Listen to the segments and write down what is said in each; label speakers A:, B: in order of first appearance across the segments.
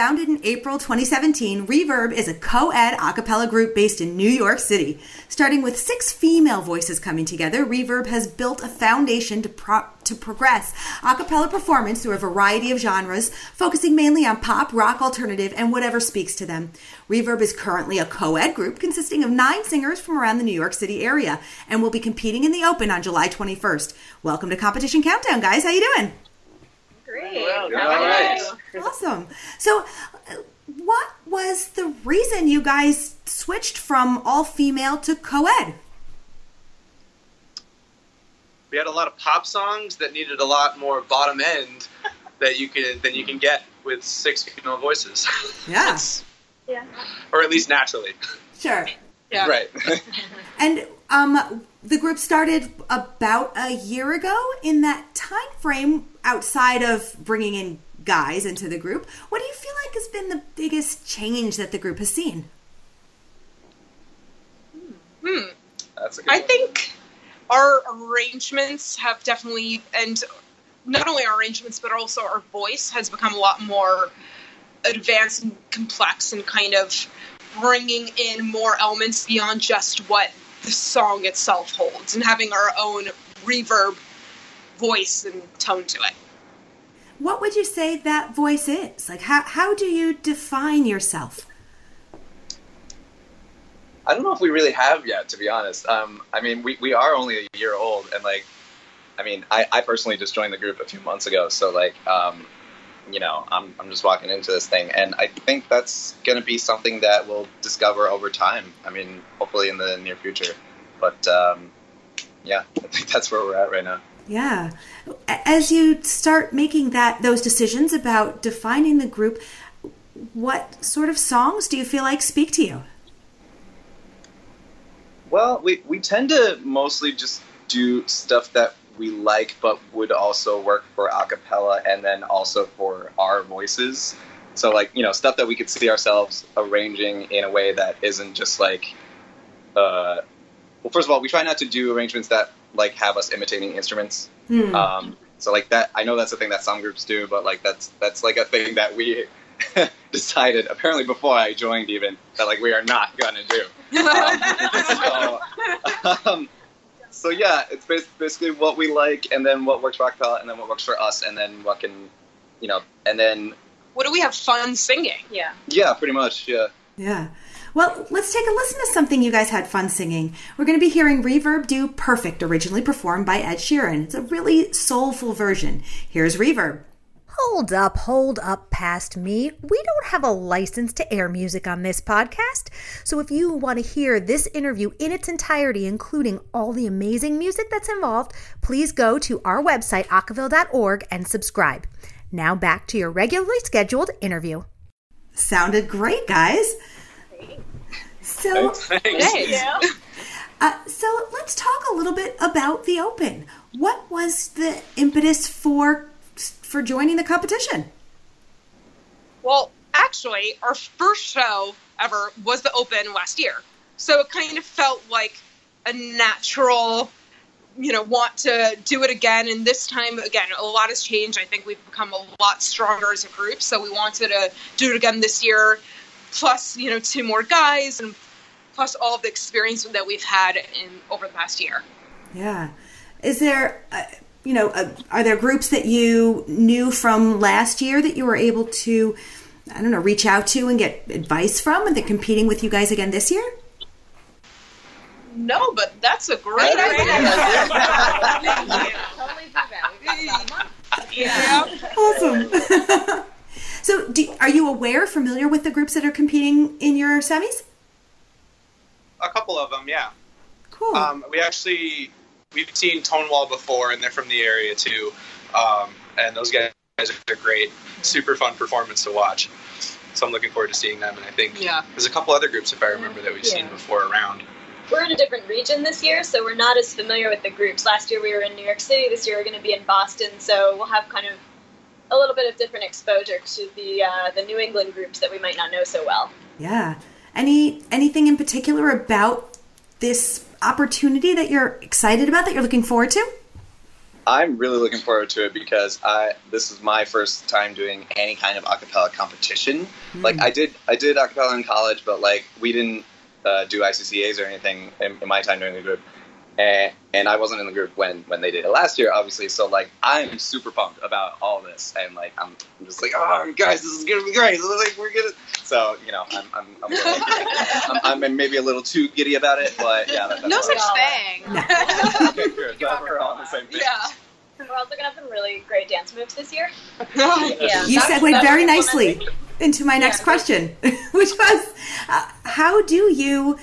A: Founded in April 2017, Reverb is a co ed a cappella group based in New York City. Starting with six female voices coming together, Reverb has built a foundation to, pro- to progress a cappella performance through a variety of genres, focusing mainly on pop, rock, alternative, and whatever speaks to them. Reverb is currently a co ed group consisting of nine singers from around the New York City area and will be competing in the Open on July 21st. Welcome to Competition Countdown, guys. How you doing?
B: Great.
C: Well,
B: How
C: right.
A: Awesome. So, uh, what was the reason you guys switched from all female to co ed?
C: We had a lot of pop songs that needed a lot more bottom end that you can than you can get with six female voices.
A: Yeah,
B: Yeah.
C: or at least naturally.
A: sure.
B: Yeah.
C: Right.
A: And um, the group started about a year ago. In that time frame, outside of bringing in guys into the group, what do you feel like has been the biggest change that the group has seen?
B: Hmm.
C: That's a good
B: I
C: one.
B: think our arrangements have definitely, and not only our arrangements, but also our voice has become a lot more advanced and complex and kind of bringing in more elements beyond just what the song itself holds and having our own reverb voice and tone to it.
A: What would you say that voice is? Like, how, how do you define yourself?
D: I don't know if we really have yet, to be honest. Um, I mean, we, we are only a year old, and like, I mean, I, I personally just joined the group a few months ago, so like, um, you know, I'm, I'm just walking into this thing, and I think that's going to be something that we'll discover over time. I mean, hopefully in the near future, but um, yeah, I think that's where we're at right now.
A: Yeah. As you start making that those decisions about defining the group, what sort of songs do you feel like speak to you?
D: Well, we, we tend to mostly just do stuff that we like, but would also work for a cappella and then also for our voices. So, like, you know, stuff that we could see ourselves arranging in a way that isn't just like, uh, well, first of all, we try not to do arrangements that like have us imitating instruments.
A: Hmm.
D: Um, so, like that, I know that's a thing that some groups do, but like that's that's like a thing that we decided apparently before I joined even that like we are not gonna do. so, um, so yeah, it's basically what we like, and then what works for acapella, and then what works for us, and then what can, you know, and then
B: what do we have fun singing?
E: Yeah.
D: yeah, pretty much, yeah.
A: Yeah. Well, let's take a listen to something you guys had fun singing. We're going to be hearing Reverb do Perfect, originally performed by Ed Sheeran. It's a really soulful version. Here's Reverb.
F: Hold up, hold up past me. We don't have a license to air music on this podcast. So if you want to hear this interview in its entirety, including all the amazing music that's involved, please go to our website, acaville.org, and subscribe. Now back to your regularly scheduled interview.
A: Sounded great, guys. So,
C: Thanks.
E: Yeah.
A: uh, so let's talk a little bit about the Open. What was the impetus for for joining the competition?
B: Well, actually, our first show ever was the Open last year. So it kind of felt like a natural, you know, want to do it again. And this time, again, a lot has changed. I think we've become a lot stronger as a group. So we wanted to do it again this year, plus, you know, two more guys and plus all of the experience that we've had in over the past year.
A: Yeah. Is there, uh, you know, uh, are there groups that you knew from last year that you were able to, I don't know, reach out to and get advice from, and they're competing with you guys again this year?
B: No, but that's a great
D: That is a
B: idea.
E: Totally do that. We've got about a month.
B: yeah.
A: Awesome. so, do, are you aware, familiar with the groups that are competing in your semis?
C: A couple of them, yeah.
A: Cool.
C: Um, we actually we've seen Tonewall before, and they're from the area too. Um, and those guys are great, super fun performance to watch. So I'm looking forward to seeing them. And I think
B: Yeah.
C: there's a couple other groups, if I remember, that we've seen before around.
E: We're in a different region this year, so we're not as familiar with the groups. Last year we were in New York City. This year we're going to be in Boston, so we'll have kind of a little bit of different exposure to the uh, the New England groups that we might not know so well.
A: yeah. Any anything in particular about this opportunity that you're excited about that you're looking forward to?
D: I'm really looking forward to it because I this is my first time doing any kind of acapella competition. Like I did I did acapella in college, but like we didn't uh, do ICCAs or anything in, in my time during the group. And, and I wasn't in the group when, when they did it last year, obviously. So like I'm super pumped about all this, and like I'm, I'm just like, oh guys, this is gonna be great. Like we're gonna. So you know, I'm I'm I'm, really, I'm, I'm maybe a little too giddy about it, but yeah. That, that's
B: No such
D: right.
B: thing.
D: Okay, good. Glad we're all on the same page.
B: Yeah.
E: We're also gonna have some really great dance moves this year.
B: yeah.
A: You
E: That's-
A: segued
E: that's
A: very nicely into my next
E: Yeah.
A: question, which was uh, how do you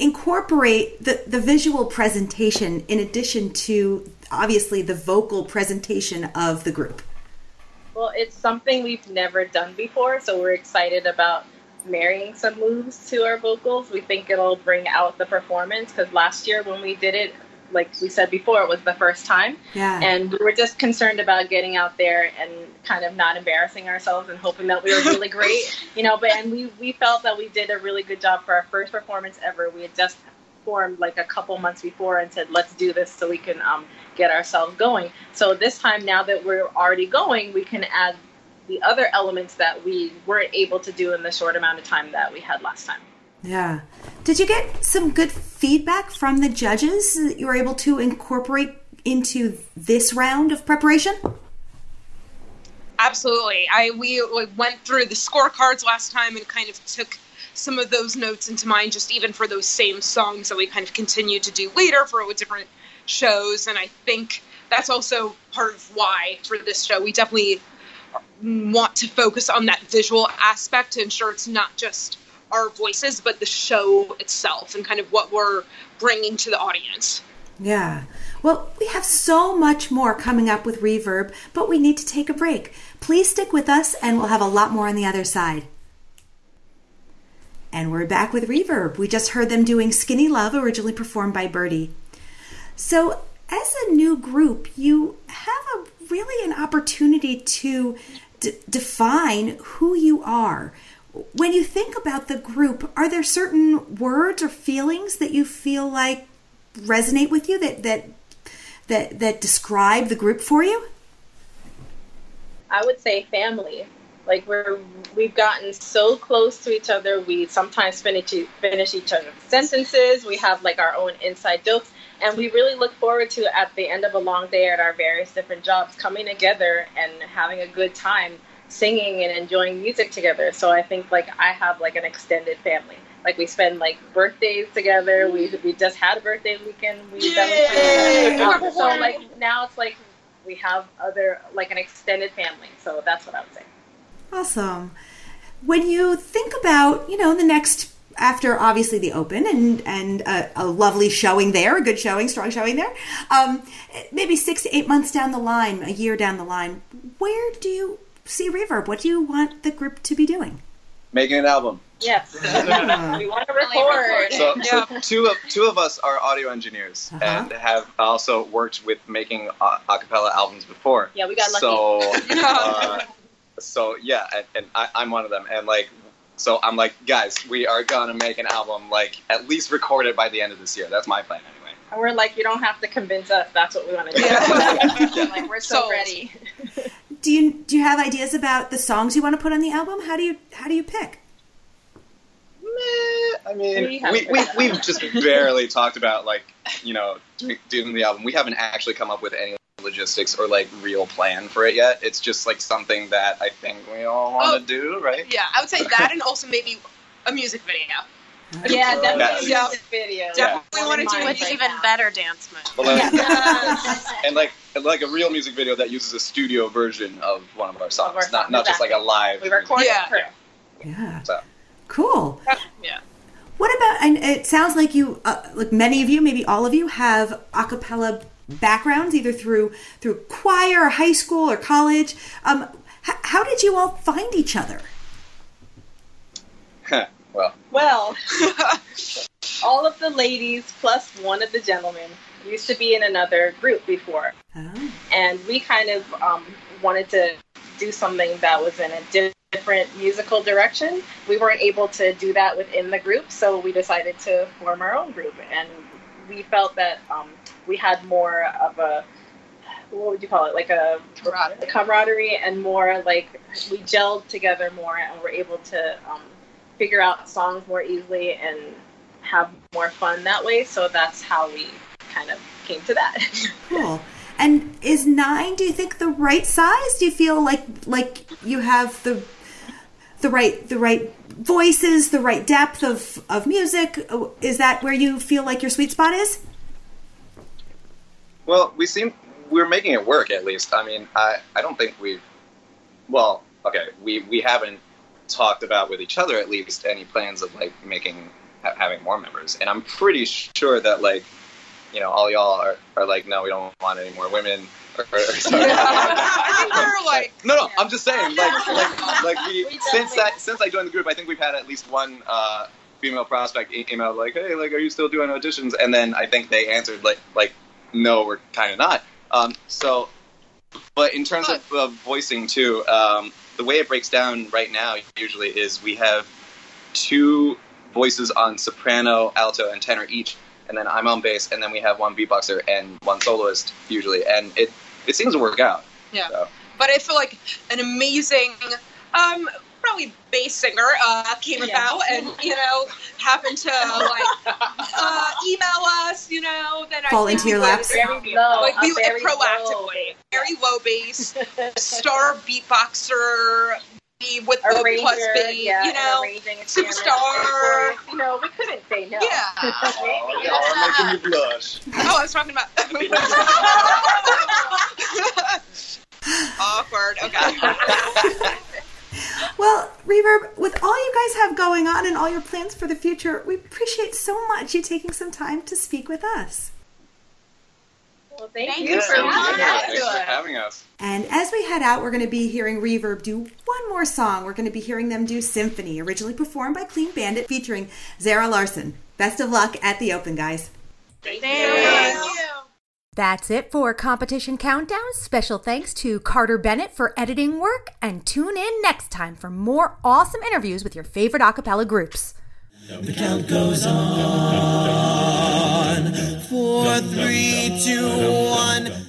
A: incorporate the, the visual presentation in addition to obviously the vocal presentation of the group?
G: Well, it's something we've never done before, so we're excited about marrying some moves to our vocals. We think it'll bring out the performance because last year when we did it, like we said before, it was the first time,
A: Yeah.
G: and we were just concerned about getting out there and kind of not embarrassing ourselves and hoping that we were really great, you know. But and we we felt that we did a really good job for our first performance ever. We had just formed like a couple months before and said, let's do this so we can um, get ourselves going. So this time, now that we're already going, we can add the other elements that we weren't able to do in the short amount of time that we had last time.
A: Yeah. Did you get some good feedback from the judges that you were able to incorporate into this round of preparation?
B: Absolutely. I we went through the scorecards last time and kind of took some of those notes into mind, just even for those same songs that we kind of continued to do later for different shows. And I think that's also part of why for this show we definitely want to focus on that visual aspect to ensure it's not just our voices, but the show itself and kind of what we're bringing to the audience.
A: Yeah. Well, we have so much more coming up with Reverb, but we need to take a break. Please stick with us, and we'll have a lot more on the other side. And we're back with Reverb. We just heard them doing Skinny Love, originally performed by Birdy. So, as a new group, you have a really an opportunity to d- define who you are. When you think about the group, are there certain words or feelings that you feel like resonate with you that that that that describe the group for you?
G: I would say family. Like we're we've gotten so close to each other. We sometimes finish finish each other's sentences. We have like our own inside jokes, and we really look forward to at the end of a long day at our various different jobs coming together and having a good time singing and enjoying music together. So I think like I have like an extended family. Like we spend like birthdays together. We we just had a birthday weekend. We
B: Yay!
G: um, so like now it's like we have other like an extended family. So that's what I would say.
A: Awesome. When you think about, you know, the next after obviously the open and and a, a lovely showing there, a good showing, strong showing there, um, maybe six to eight months down the line, a year down the line, where do you see Reverb? What do you want the group to be doing?
D: Making an album.
G: Yes, we want to record.
D: So,
B: Yeah.
D: so two of two of us are audio engineers
A: Uh-huh.
D: and have also worked with making a acapella albums before.
G: Yeah, we got lucky.
D: So, uh, so yeah, and, and I, I'm one of them. And like, so I'm like, guys, we are gonna make an album, like at least record it by the end of this year. That's my plan, anyway.
G: And we're like, you don't have to convince us. That's what we want to do.
B: Yeah.
G: like we're so
B: Sold.
G: ready.
A: Do you do you have ideas about the songs you want to put on the album? How do you how do you pick?
D: Meh, I mean,
G: We
D: we,
G: haven't
D: we,
G: figured
D: we,
G: that
D: have just barely talked about like you know doing, doing the album. We haven't actually come up with any logistics or like real plan for it yet. It's just like something that I think we all want to
B: Oh.
D: do, right?
B: Yeah, I would say that and also maybe a music video.
G: Yeah,
D: Yes.
G: definitely
B: Yeah.
G: music video.
B: Definitely wanna do
E: With
B: Right
E: even better dance moves.
D: But, like, and like like a real music video that uses a studio version of one of our songs,
G: our
D: not
G: songs,
D: not just like a live.
G: We recorded
B: Yeah.
G: her.
A: Yeah.
D: So.
A: Cool.
B: Yeah.
A: What about? And it sounds like you, uh, like many of you, maybe all of you, have a cappella backgrounds, either through through choir, or high school, or college. Um, h- how did you all find each other?
D: well,
G: Well, all of the ladies plus one of the gentlemen used to be in another group before,
A: Oh.
G: and we kind of um, wanted to do something that was in a different musical direction. We weren't able to do that within the group, so we decided to form our own group, and we felt that um, we had more of a what would you call it like a
B: Camaraderie.
G: camaraderie and more like we gelled together more and were able to um, figure out songs more easily and have more fun that way so that's how we kind of came to that
A: Cool. And is nine? Do you think the right size? Do you feel like like you have the the right the right voices, the right depth of of music? Is that where you feel like your sweet spot is?
D: Well, we seem we're making it work at least. I mean, I I don't think we've. Well, okay, we we haven't talked about with each other at least any plans of like making ha- having more members, and I'm pretty sure that like you know all y'all are, are like no, we don't want any more women. Or, or, sorry.
B: I think we're like
D: No, no, I'm just saying, like, like, like we,
G: We
D: since
G: definitely-
D: I since I joined the group, I think we've had at least one uh, female prospect email like, "Hey, like, are you still doing auditions?" And then I think they answered like, like, no, we're kind of not. Um, so, but in terms of uh, voicing too, um, the way it breaks down right now usually is we have two voices on soprano, alto, and tenor each, and then I'm on bass, and then we have one beatboxer and one soloist usually, and it it seems to work out.
B: Yeah.
D: So.
B: but I feel like an amazing, um, probably bass singer uh, came
G: Yeah.
B: about and you know happened to like uh, email us, you know, then I
A: Fall into your
B: would-
A: laps?
G: very low
B: Like we
G: a very low
B: proactively, very low bass, star beatboxer, with the
G: arranger,
B: plus B,
G: yeah,
B: you know,
G: arranging experiment.
B: superstar.
G: Of You know, we couldn't say no.
B: Yeah.
G: Maybe.
D: Y'all are making me blush.
B: Oh, I was talking about. Awkward. Okay.
A: Well, Reverb, with all you guys have going on and all your plans for the future, we appreciate so much you taking some time to speak with us.
G: Well, thank,
E: Thank
G: you
E: you
G: for
E: so
G: reaching
E: much.
G: out
D: Thanks for having us.
A: And as we head out, we're going to be hearing Reverb do one more song. We're going to be hearing them do Symphony, originally performed by Clean Bandit, featuring Zara Larsson. Best of luck at the Open, guys.
B: Thank you.
F: That's it for Competition Countdown. Special thanks to Carter Bennett for editing work, and tune in next time for more awesome interviews with your favorite a cappella groups.
H: The count goes on. Four, three, two, one.